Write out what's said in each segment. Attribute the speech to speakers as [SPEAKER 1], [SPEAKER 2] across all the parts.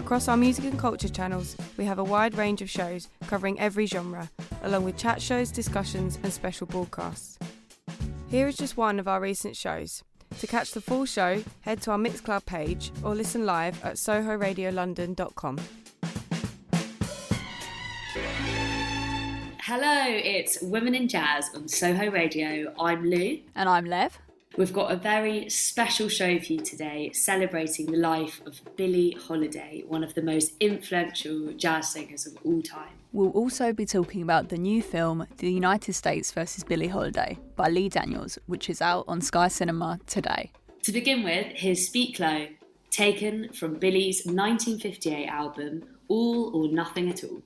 [SPEAKER 1] Across our music and culture channels, we have a wide range of shows covering every genre, along with chat shows, discussions, and special broadcasts. Here is just one of our recent shows. To catch the full show, head to our Mixcloud page or listen live at sohoradiolondon.com.
[SPEAKER 2] Hello, it's Women in Jazz on Soho Radio. I'm Lou.
[SPEAKER 3] And I'm Lev.
[SPEAKER 2] We've got a very special show for you today, celebrating the life of Billie Holiday, one of the most influential jazz singers of all time.
[SPEAKER 3] We'll also be talking about the new film, The United States vs. Billie Holiday, by Lee Daniels, which is out on Sky Cinema today.
[SPEAKER 2] To begin with, here's Speak Low, taken from Billie's 1958 album, All or Nothing at All.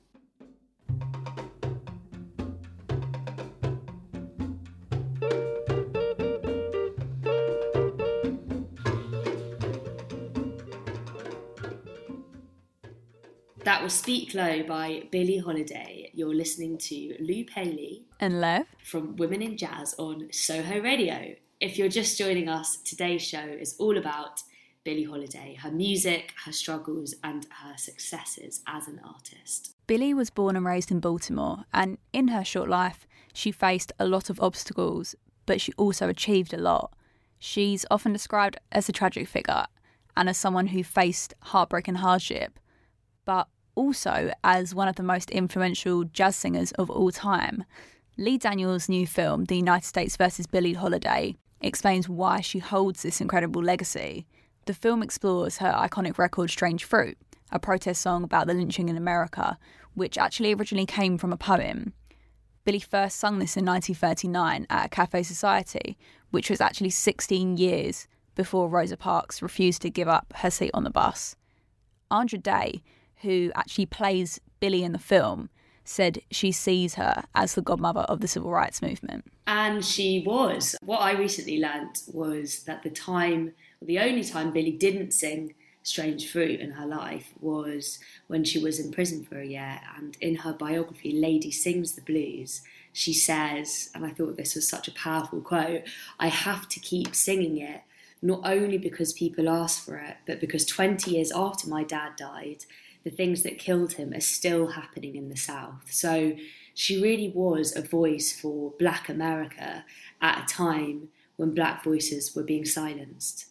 [SPEAKER 2] That was Speak Low by Billie Holiday. You're listening to Lou Paley
[SPEAKER 3] And Lev?
[SPEAKER 2] from Women in Jazz on Soho Radio. If you're just joining us, today's show is all about Billie Holiday, her music, her struggles, and her successes as an artist.
[SPEAKER 3] Billie was born and raised in Baltimore, and in her short life, she faced a lot of obstacles, but she also achieved a lot. She's often described as a tragic figure and as someone who faced heartbreak and hardship, but also as one of the most influential jazz singers of all time. Lee Daniels' new film, The United States vs. Billie Holiday, explains why she holds this incredible legacy. The film explores her iconic record Strange Fruit, a protest song about the lynching in America, which actually originally came from a poem. Billie first sung this in 1939 at a Cafe Society, which was actually 16 years before Rosa Parks refused to give up her seat on the bus. Andra Day, who actually plays Billie in the film, said she sees her as the godmother of the civil rights movement.
[SPEAKER 2] And she was. What I recently learnt was that the time, the only time Billie didn't sing Strange Fruit in her life was when she was in prison for a year. And in her biography, Lady Sings the Blues, she says, and I thought this was such a powerful quote I have to keep singing it, not only because people ask for it, but because 20 years after my dad died, the things that killed him are still happening in the South. So she really was a voice for Black America at a time when Black voices were being silenced.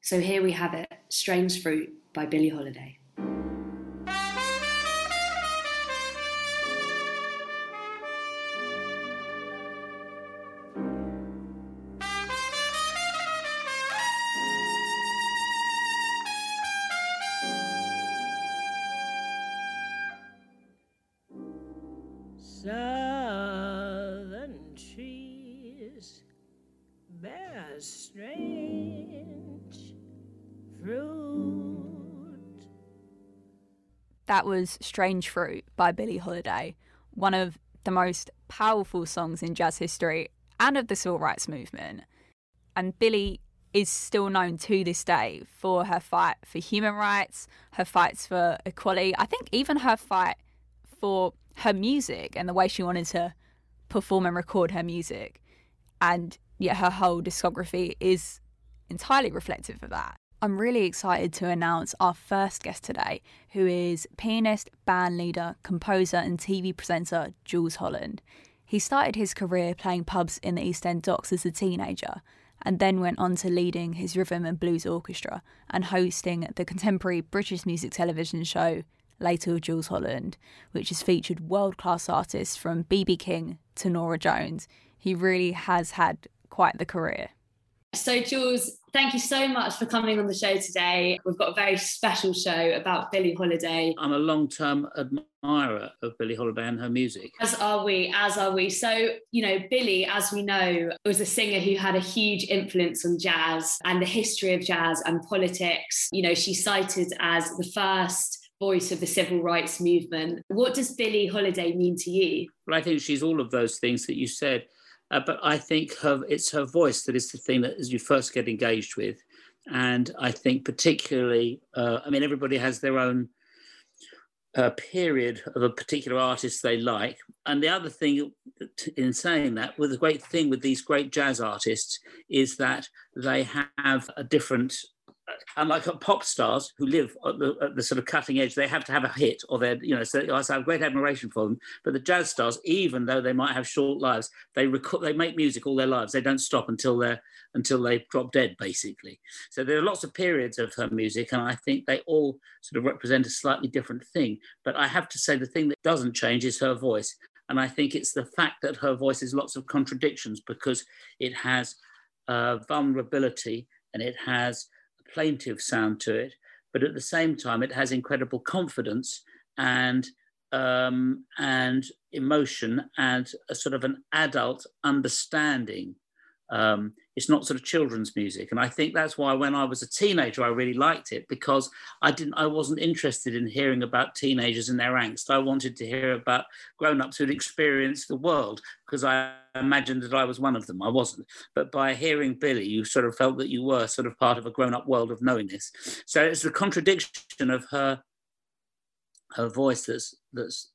[SPEAKER 2] So here we have it Strange Fruit by Billie Holiday.
[SPEAKER 4] Southern trees bear strange fruit.
[SPEAKER 3] That was Strange Fruit by Billie Holiday, one of the most powerful songs in jazz history and of the civil rights movement. And Billie is still known to this day for her fight for human rights, her fights for equality, I think even her fight for her music and the way she wanted to perform and record her music. And yet her whole discography is entirely reflective of that. I'm really excited to announce our first guest today, who is pianist, band leader, composer, and TV presenter Jools Holland. He started his career playing pubs in the East End docks as a teenager, and then went on to leading his rhythm and blues orchestra and hosting the contemporary British music television show Later with Jools Holland, which has featured world class artists from BB King to Norah Jones. He really has had quite the career.
[SPEAKER 2] So, Jools, thank you so much for coming on the show today. We've got a very special show about Billie Holiday.
[SPEAKER 5] I'm a long term admirer of Billie Holiday and her music.
[SPEAKER 2] As are we, as are we. So, you know, Billie, as we know, was a singer who had a huge influence on jazz and the history of jazz and politics. You know, she's cited as the first voice of the civil rights movement. What does Billie Holiday mean to you?
[SPEAKER 5] Well, I think she's all of those things that you said. Uh, but I think her, it's her voice that is the thing that as you first get engaged with. And I think particularly, uh, I mean, everybody has their own uh, period of a particular artist they like. And the other thing in saying that, well, the great thing with these great jazz artists is that they have a different unlike pop stars who live at the, at the, sort of cutting edge, they have to have a hit or they're, you know, so I have great admiration for them. But the jazz stars, even though they might have short lives, they record, they make music all their lives. They don't stop until they're, until they drop dead, basically. So there are lots of periods of her music, and I think they all sort of represent a slightly different thing. But I have to say, the thing that doesn't change is her voice. And I think it's the fact that her voice is lots of contradictions because it has uh, vulnerability and it has plaintive sound to it, but at the same time, it has incredible confidence and um, and emotion and a sort of an adult understanding. Um, it's not sort of children's music, and I think that's why when I was a teenager, I really liked it because I didn't, I wasn't interested in hearing about teenagers and their angst. I wanted to hear about grown-ups who'd experienced the world because I imagined that I was one of them. I wasn't, but by hearing Billie, you sort of felt that you were sort of part of a grown-up world of knowingness. So it's the contradiction of her, her voice that's that's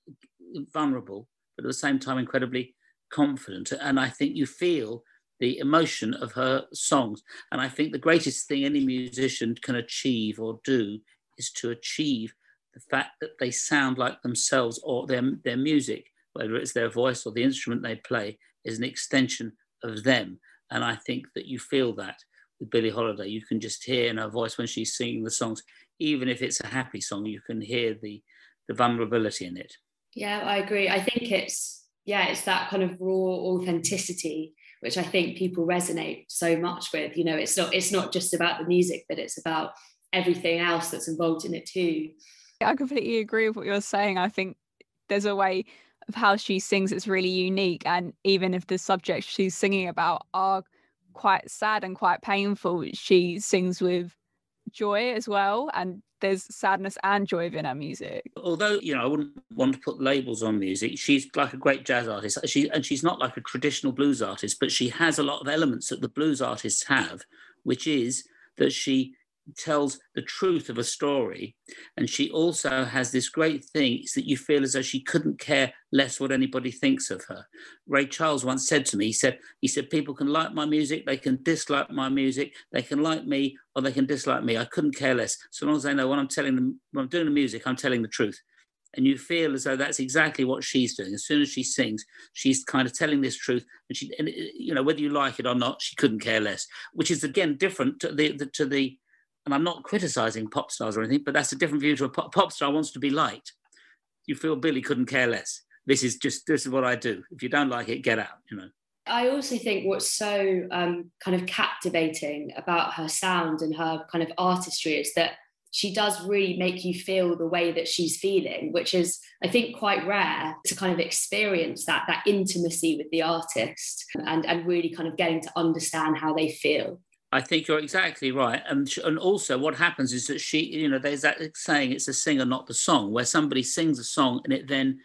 [SPEAKER 5] vulnerable, but at the same time incredibly confident, and I think you feel the emotion of her songs. And I think the greatest thing any musician can achieve or do is to achieve the fact that they sound like themselves or their, their music, whether it's their voice or the instrument they play, is an extension of them. And I think that you feel that with Billie Holiday. You can just hear in her voice when she's singing the songs, even if it's a happy song, you can hear the, the vulnerability in it.
[SPEAKER 2] Yeah, I agree. I think it's, yeah, it's that kind of raw authenticity which I think people resonate so much with. You know, it's not it's not just about the music, but it's about everything else that's involved in it too.
[SPEAKER 3] I completely agree with what you're saying. I think there's a way of how she sings that's really unique, and even if the subjects she's singing about are quite sad and quite painful, she sings with joy as well and there's sadness and joy within her music.
[SPEAKER 5] Although you know, I wouldn't want to put labels on music. She's like a great jazz artist. She and she's not like a traditional blues artist, but she has a lot of elements that the blues artists have, which is that she tells the truth of a story. And she also has this great thing is that you feel as though she couldn't care less what anybody thinks of her. Ray Charles once said to me, he said, he said, people can like my music, they can dislike my music, they can like me or they can dislike me. I couldn't care less. So long as they know when I'm telling them, when I'm doing the music, I'm telling the truth. And you feel as though that's exactly what she's doing. As soon as she sings, she's kind of telling this truth, and she, and, you know, whether you like it or not, she couldn't care less. Which is again different to the, the to the and I'm not criticizing pop stars or anything, but that's a different view to a pop, pop star wants to be liked. You feel Billie couldn't care less. This is just this is what I do. If you don't like it, get out. You know.
[SPEAKER 2] I also think what's so um, kind of captivating about her sound and her kind of artistry is that she does really make you feel the way that she's feeling, which is, I think, quite rare to kind of experience that that intimacy with the artist and and really kind of getting to understand how they feel.
[SPEAKER 5] I think you're exactly right. And, and also, what happens is that she, you know, there's that saying it's a singer, not the song, where somebody sings a song and it then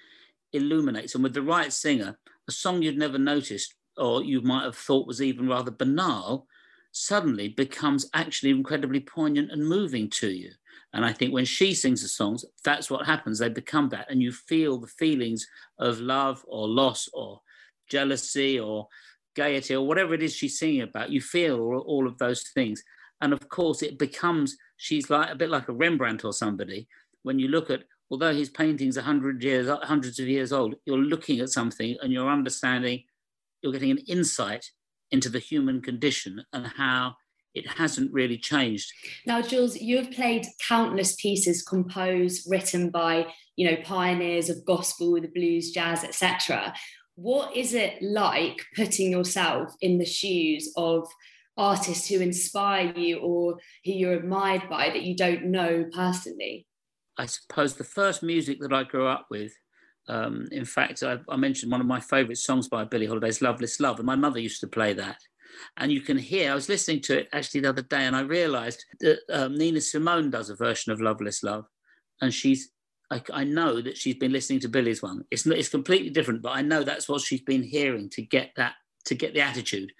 [SPEAKER 5] illuminates. And with the right singer, a song you'd never noticed or you might have thought was even rather banal suddenly becomes actually incredibly poignant and moving to you. And I think when she sings the songs, that's what happens. They become that. And you feel the feelings of love or loss or jealousy or gaiety or whatever it is she's singing about, you feel all, all of those things. And of course, it becomes, she's like a bit like a Rembrandt or somebody. When you look at, although his paintings are hundred years, hundreds of years old, you're looking at something and you're understanding, you're getting an insight into the human condition and how it hasn't really changed.
[SPEAKER 2] Now, Jools, you have played countless pieces composed, written by you know pioneers of gospel, the blues, jazz, etc what is it like putting yourself in the shoes of artists who inspire you or who you're admired by that you don't know personally?
[SPEAKER 5] I suppose the first music that I grew up with. Um, in fact, I, I, mentioned one of my favourite songs by Billie Holiday's "Loveless Love," and my mother used to play that. And you can hear. I was listening to it actually the other day, and I realised that um, Nina Simone does a version of "Loveless Love," and she's. I, I, know that she's been listening to Billie's one. It's it's completely different, but I know that's what she's been hearing to get that to get the attitude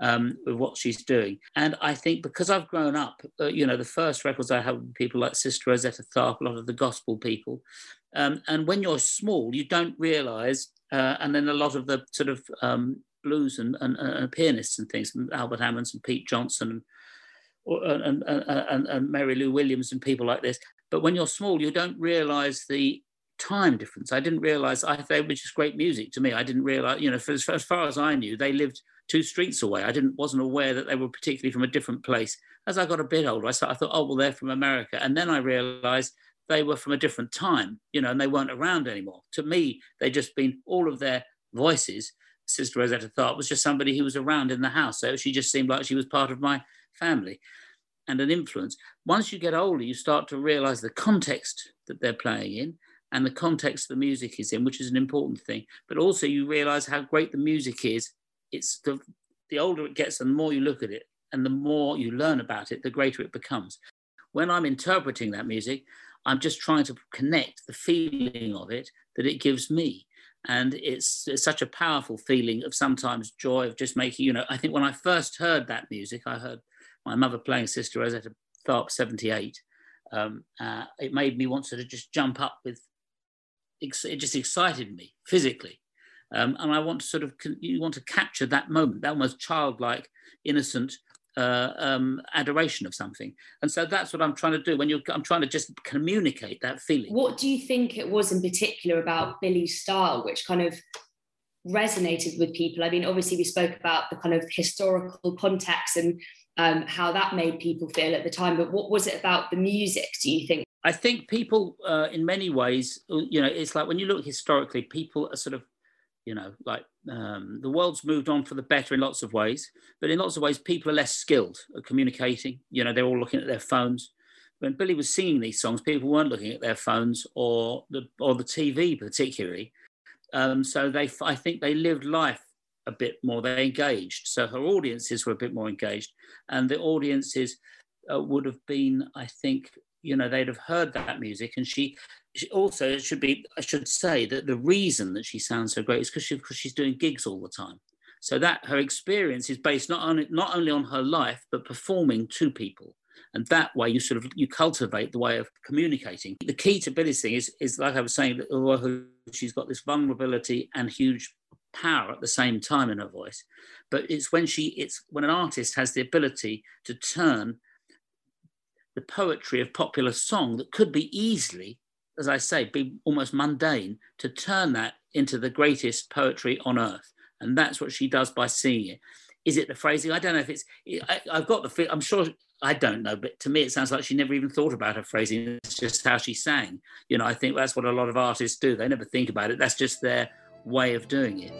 [SPEAKER 5] um, of what she's doing. And I think because I've grown up, uh, you know, the first records I with people like Sister Rosetta Tharpe, a lot of the gospel people. Um, and when you're small, you don't realize, uh, and then a lot of the sort of um, blues and, and, and, pianists and things, and Albert Ammons and Pete Johnson and, and, and, and Mary Lou Williams and people like this. But when you're small, you don't realize the time difference. I didn't realize I they were just great music to me. I didn't realize, you know, for, as far as I knew, they lived two streets away. I didn't wasn't aware that they were particularly from a different place. As I got a bit older, I, started, I thought, oh well, they're from America, and then I realized they were from a different time, you know, and they weren't around anymore. To me, they just been all of their voices. Sister Rosetta Tharpe was just somebody who was around in the house, so she just seemed like she was part of my family and an influence. Once you get older, you start to realize the context that they're playing in and the context the music is in, which is an important thing. But also, you realize how great the music is. It's the, the older it gets, and the more you look at it, and the more you learn about it, the greater it becomes. When I'm interpreting that music, I'm just trying to connect the feeling of it that it gives me. And it's, it's such a powerful feeling of sometimes joy of just making, you know, I think when I first heard that music, I heard my mother playing Sister Rosetta Tharpe 78. Um, uh, it made me want to just jump up with it just excited me physically. Um, and I want to sort of, you want to capture that moment, that almost childlike, innocent uh, um, adoration of something. And so that's what I'm trying to do when you're, I'm trying to just communicate that feeling.
[SPEAKER 2] What do you think it was in particular about Billie's style, which kind of resonated with people? I mean, obviously, we spoke about the kind of historical context and um, how that made people feel at the time, but what was it about the music, do you think,
[SPEAKER 5] I think people, uh, in many ways, uh, you know, it's like when you look historically, people are sort of, you know, like um, the world's moved on for the better in lots of ways, but in lots of ways, people are less skilled at communicating. You know, they're all looking at their phones. When Billie was singing these songs, people weren't looking at their phones or the or the TV particularly. Um, so they, I think, they lived life a bit more. They engaged. So her audiences were a bit more engaged, and the audiences uh, would have been, I think, you know they'd have heard that music and she, she also it should be i should say that the reason that she sounds so great is because she, because she's doing gigs all the time so that her experience is based not only not only on her life but performing to people and that way you sort of you cultivate the way of communicating the key to billie's thing is is like i was saying that she's got this vulnerability and huge power at the same time in her voice but it's when she it's when an artist has the ability to turn the poetry of popular song that could be easily, as I say, be almost mundane, to turn that into the greatest poetry on earth. And that's what she does by singing it. Is it the phrasing? I don't know if it's, I, have got the feel, I'm sure, I don't know, but to me it sounds like she never even thought about her phrasing. It's just how she sang. You know, I think that's what a lot of artists do. They never think about it. That's just their way of doing it.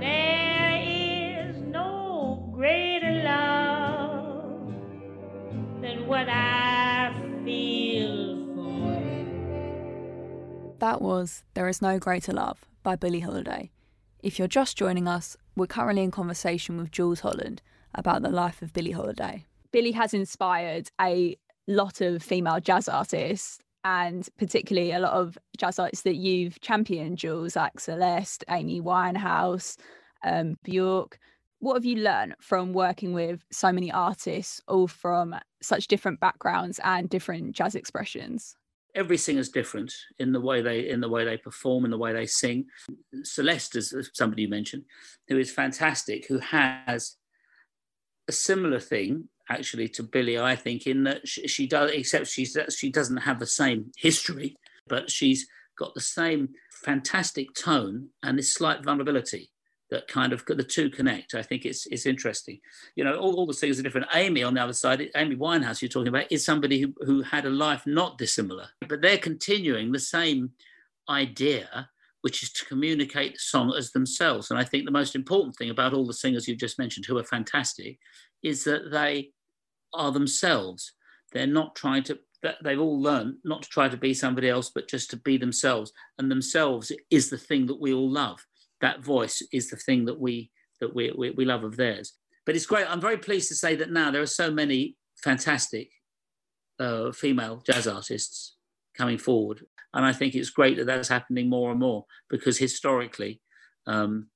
[SPEAKER 4] There is no greater love than what I feel for you.
[SPEAKER 3] That was There Is No Greater Love by Billie Holiday. If you're just joining us, we're currently in conversation with Jools Holland about the life of Billie Holiday. Billie has inspired a lot of female jazz artists and particularly a lot of jazz artists that you've championed, Jools, like Celeste, Amy Winehouse, um, Bjork. What have you learned from working with so many artists, all from such different backgrounds and different jazz expressions?
[SPEAKER 5] every singer's different in the way they in the way they perform in the way they sing celeste is somebody you mentioned who is fantastic who has a similar thing actually to Billie, i think in that she, she does except she's she doesn't have the same history but she's got the same fantastic tone and this slight vulnerability that kind of the two connect. I think it's it's interesting. You know, all, all the things are different. Amy on the other side, Amy Winehouse, you're talking about, is somebody who, who had a life not dissimilar, but they're continuing the same idea which is to communicate the song as themselves. And I think the most important thing about all the singers you've just mentioned, who are fantastic, is that they are themselves. They're not trying to, they've all learned not to try to be somebody else, but just to be themselves. And themselves is the thing that we all love. That voice is the thing that we that we, we, we love of theirs. But it's great. I'm very pleased to say that now there are so many fantastic uh, female jazz artists coming forward. And I think it's great that that's happening more and more because historically, um,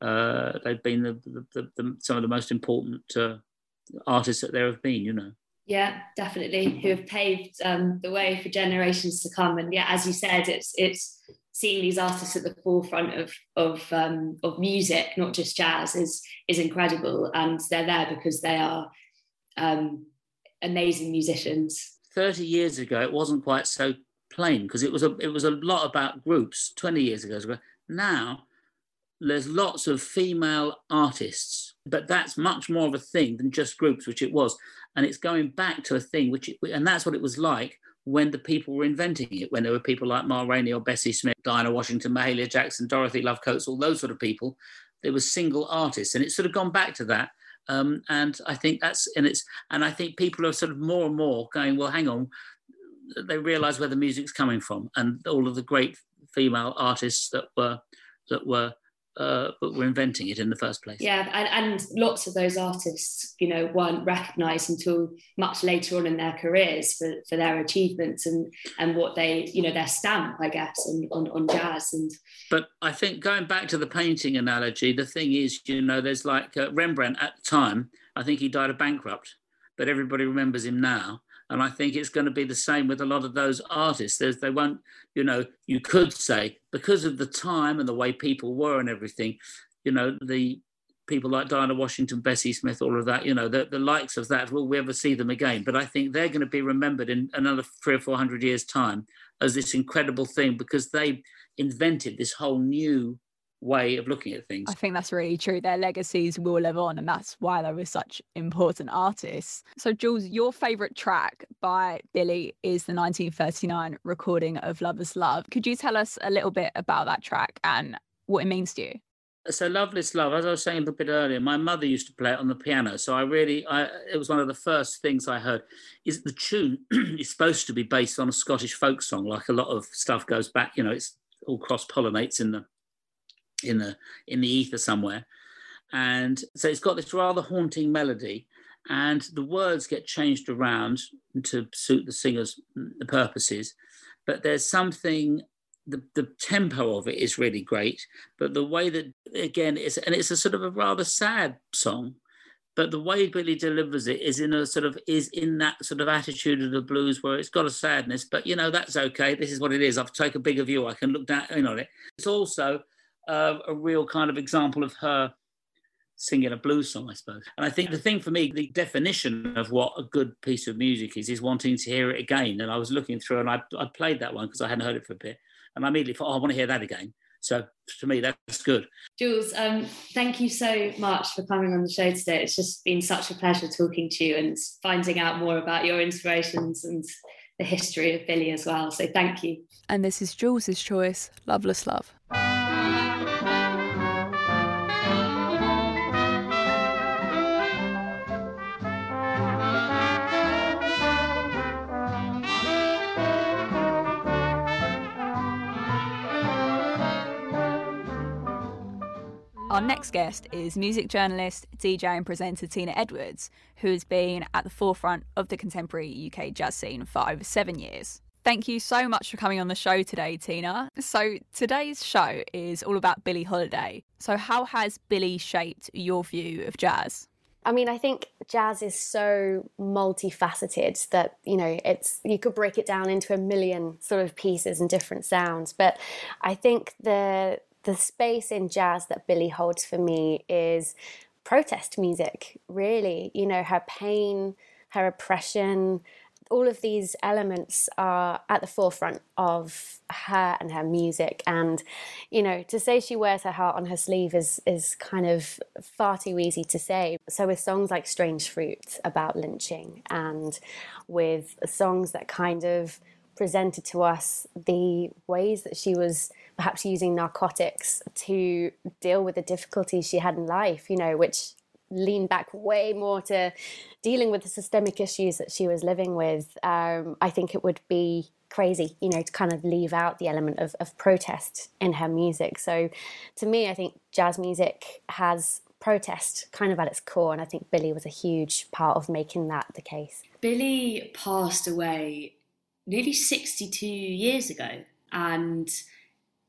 [SPEAKER 5] uh, they've been the, the, the, some of the most important uh, artists that there have been, you know.
[SPEAKER 2] Yeah, definitely, who have paved um, the way for generations to come. And yeah, as you said, it's it's seeing these artists at the forefront of of um, of music, not just jazz, is is incredible. And they're there because they are um, amazing musicians.
[SPEAKER 5] 30 years ago, it wasn't quite so plain because it was a it was a lot about groups 20 years ago. Now there's lots of female artists, but that's much more of a thing than just groups, which it was. And it's going back to a thing which, it, and that's what it was like when the people were inventing it, when there were people like Ma Rainey or Bessie Smith, Dinah Washington, Mahalia Jackson, Dorothy Love Coates, all those sort of people. There was single artists, and it's sort of gone back to that. Um, and I think that's and it's and I think people are sort of more and more going, well, hang on, they realise where the music's coming from, and all of the great female artists that were that were uh, but were inventing it in the first place.
[SPEAKER 2] Yeah, and, and lots of those artists, you know, weren't recognised until much later on in their careers for, for their achievements and and what they, you know, their stamp, I guess, on, on, on jazz. And
[SPEAKER 5] but I think going back to the painting analogy, the thing is, you know, there's like uh, Rembrandt at the time. I think he died a bankrupt, but everybody remembers him now. And I think it's going to be the same with a lot of those artists. There's, they won't, you know, you could say because of the time and the way people were and everything, you know, the people like Dinah Washington, Bessie Smith, all of that, you know, the, the likes of that, will we ever see them again? But I think they're going to be remembered in another three or four hundred years' time as this incredible thing because they invented this whole new way of looking at things.
[SPEAKER 3] I think that's really true. Their legacies will live on, and that's why they were such important artists. So, Jools, your favourite track by Billie is the 1939 recording of Loveless Love. Could you tell us a little bit about that track and what it means to you?
[SPEAKER 5] So, Loveless Love, as I was saying a little bit earlier, my mother used to play it on the piano. So, I really, I, it was one of the first things I heard. Is the tune is supposed to be based on a Scottish folk song, like a lot of stuff goes back, you know, it's all cross pollinates in the in the in the ether somewhere. And so it's got this rather haunting melody and the words get changed around to suit the singer's purposes but there's something the, the tempo of it is really great but the way that again it's and it's a sort of a rather sad song but the way Billie delivers it is in a sort of is in that sort of attitude of the blues where it's got a sadness but you know that's okay. This is what it is. I've taken a bigger view. I can look down in on it. It's also uh, a real kind of example of her singing a blues song, I suppose. And I think the thing for me, the definition of what a good piece of music is, is wanting to hear it again. And I was looking through and I, I played that one because I hadn't heard it for a bit. And I immediately thought, oh, I want to hear that again. So to me, that's good.
[SPEAKER 2] Jools, um, thank you so much for coming on the show today. It's just been such a pleasure talking to you and finding out more about your inspirations and the history of Billie as well. So thank you.
[SPEAKER 1] And this is Jools's choice, Loveless Love.
[SPEAKER 3] Our next guest is music journalist, DJ, and presenter Tina Edwards, who has been at the forefront of the contemporary UK jazz scene for over seven years. Thank you so much for coming on the show today, Tina. So, today's show is all about Billie Holiday. So, how has Billie shaped your view of jazz?
[SPEAKER 6] I mean, I think jazz is so multifaceted that, you know, it's you could break it down into a million sort of pieces and different sounds. But I think the the space in jazz that Billie holds for me is protest music, really. You know, her pain, her oppression, all of these elements are at the forefront of her and her music. And, you know, to say she wears her heart on her sleeve is, is kind of far too easy to say. So, with songs like Strange Fruit about lynching, and with songs that kind of presented to us the ways that she was perhaps using narcotics to deal with the difficulties she had in life, you know, which lean back way more to dealing with the systemic issues that she was living with. Um, I think it would be crazy, you know, to kind of leave out the element of, of protest in her music. So to me, I think jazz music has protest kind of at its core, and I think Billie was a huge part of making that the case.
[SPEAKER 2] Billie passed away nearly 62 years ago, and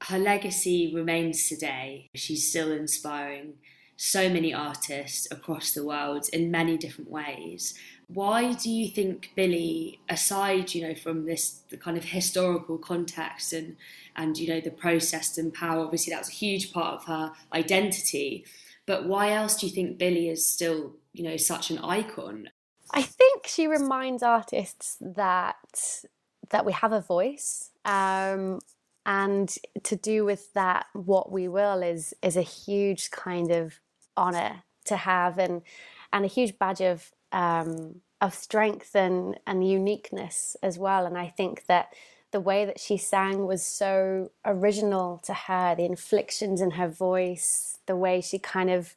[SPEAKER 2] her legacy remains today. She's still inspiring so many artists across the world in many different ways. Why do you think Billie, aside, you know, from this the kind of historical context and and you know the process and power, obviously that was a huge part of her identity, but why else do you think Billie is still, you know, such an icon?
[SPEAKER 6] I think she reminds artists that that we have a voice. Um, and to do with that what we will is is a huge kind of honor to have and and a huge badge of um, of strength and and uniqueness as well. And I think that the way that she sang was so original to her, the inflections in her voice, the way she kind of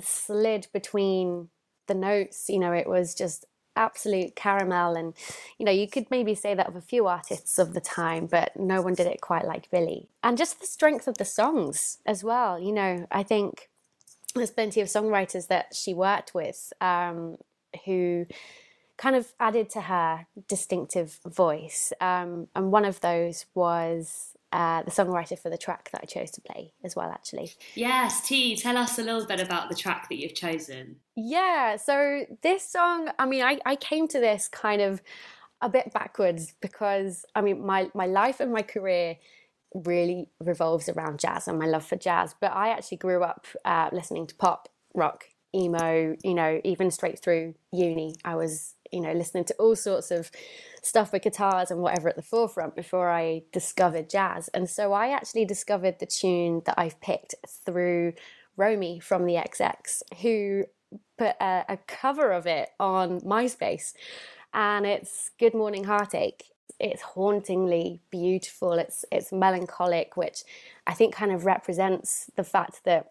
[SPEAKER 6] slid between the notes, you know, it was just absolute caramel and you know you could maybe say that of a few artists of the time but no one did it quite like Billie. and just the strength of the songs as well you know i think there's plenty of songwriters that she worked with um, who kind of added to her distinctive voice. Um, and one of those was uh, the songwriter for the track that I chose to play as well, actually.
[SPEAKER 2] Yes, T, tell us a little bit about the track that you've chosen.
[SPEAKER 6] Yeah, so this song, I mean, I, I came to this kind of a bit backwards because, I mean, my, my life and my career really revolves around jazz and my love for jazz. But I actually grew up uh, listening to pop, rock, emo, you know, even straight through uni. I was, you know, listening to all sorts of stuff with guitars and whatever at the forefront before I discovered jazz. And so I actually discovered the tune that I've picked through Romy from the XX, who put a, a cover of it on MySpace. And it's Good Morning Heartache it's hauntingly beautiful. It's it's melancholic, which I think kind of represents the fact that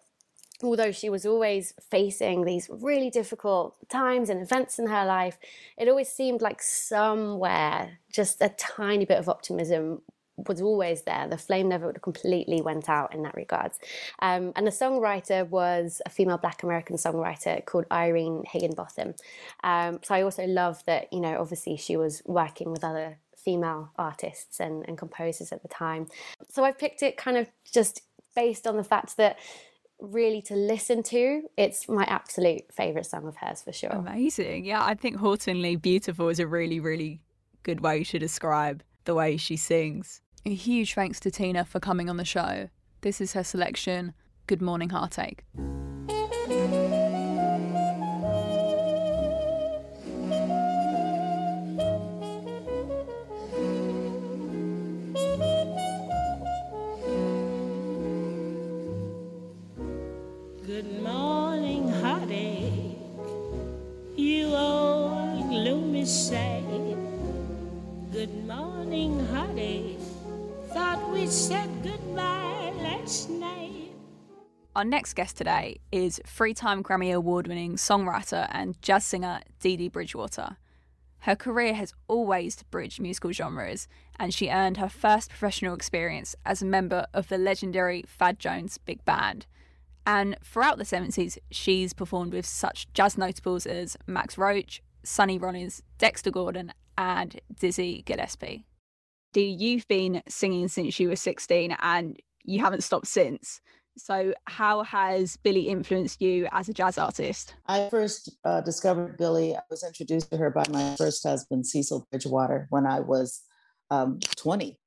[SPEAKER 6] although she was always facing these really difficult times and events in her life, it always seemed like somewhere just a tiny bit of optimism was always there. The flame never completely went out in that regards. Um, and the songwriter was a female Black American songwriter called Irene Higginbotham. Um, so I also love that, you know, obviously she was working with other female artists and, and composers at the time. So I've picked it kind of just based on the fact that really to listen to. It's my absolute favourite song of hers for sure.
[SPEAKER 3] Amazing. Yeah, I think Hauntingly Beautiful is a really, really good way to describe the way she sings. A huge thanks to Tina for coming on the show. This is her selection Good Morning Heartache. Our next guest today is three time Grammy Award winning songwriter and jazz singer Dee Dee Bridgewater. Her career has always bridged musical genres, and she earned her first professional experience as a member of the legendary Thad Jones Big Band. And throughout the 70s, she's performed with such jazz notables as Max Roach, Sonny Rollins, Dexter Gordon, and Dizzy Gillespie. Dee, you've been singing since you were 16 and you haven't stopped since. So, how has Billie influenced you as a jazz artist?
[SPEAKER 7] I first uh, discovered Billie. I was introduced to her by my first husband, Cecil Bridgewater, when I was um, 20.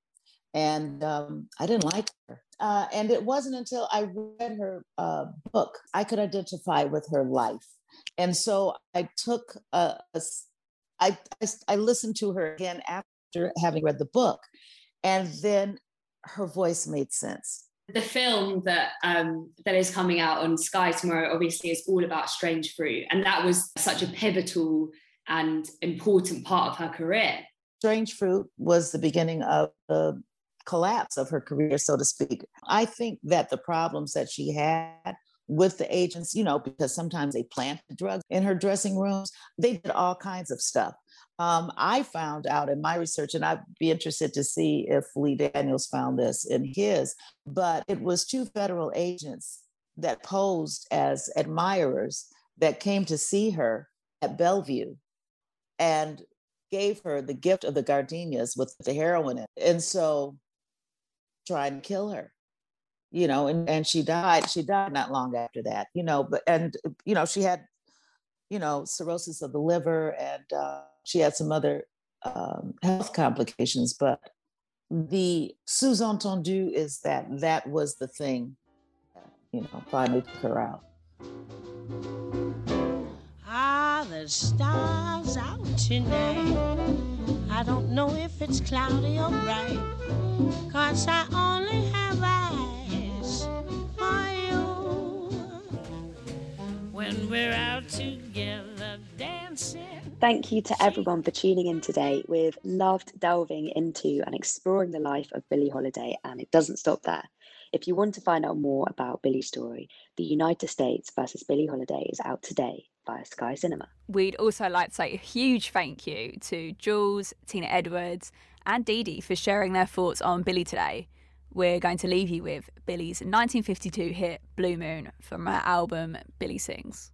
[SPEAKER 7] And um, I didn't like her. Uh, and it wasn't until I read her uh, book I could identify with her life. And so I took a, a I, I, I listened to her again after having read the book, and then her voice made sense.
[SPEAKER 2] The film that um, that is coming out on Sky tomorrow obviously is all about Strange Fruit, and that was such a pivotal and important part of her career.
[SPEAKER 7] Strange Fruit was the beginning of the collapse of her career, so to speak. I think that the problems that she had with the agents, you know, because sometimes they planted drugs in her dressing rooms, they did all kinds of stuff. Um, I found out in my research, and I'd be interested to see if Lee Daniels found this in his, but it was two federal agents that posed as admirers that came to see her at Bellevue and gave her the gift of the gardenias with the heroin in it. And so trying to kill her, you know, and, and she died. She died not long after that, you know, but, and, you know, she had, you know, cirrhosis of the liver and uh, she had some other um, health complications, but the sous-entendu is that that was the thing, you know, finally took her out.
[SPEAKER 4] Are the stars out tonight? I don't know if it's cloudy or bright, cause I only have eyes for you. When we're out together dancing.
[SPEAKER 8] Thank you to everyone for tuning in today. We've loved delving into and exploring the life of Billie Holiday, and it doesn't stop there. If you want to find out more about Billie's story, The United States versus Billie Holiday is out today via Sky Cinema.
[SPEAKER 3] We'd also like to say a huge thank you to Jools, Tina Edwards, and Dee Dee for sharing their thoughts on Billie today. We're going to leave you with Billie's 1952 hit Blue Moon from her album Billie Sings.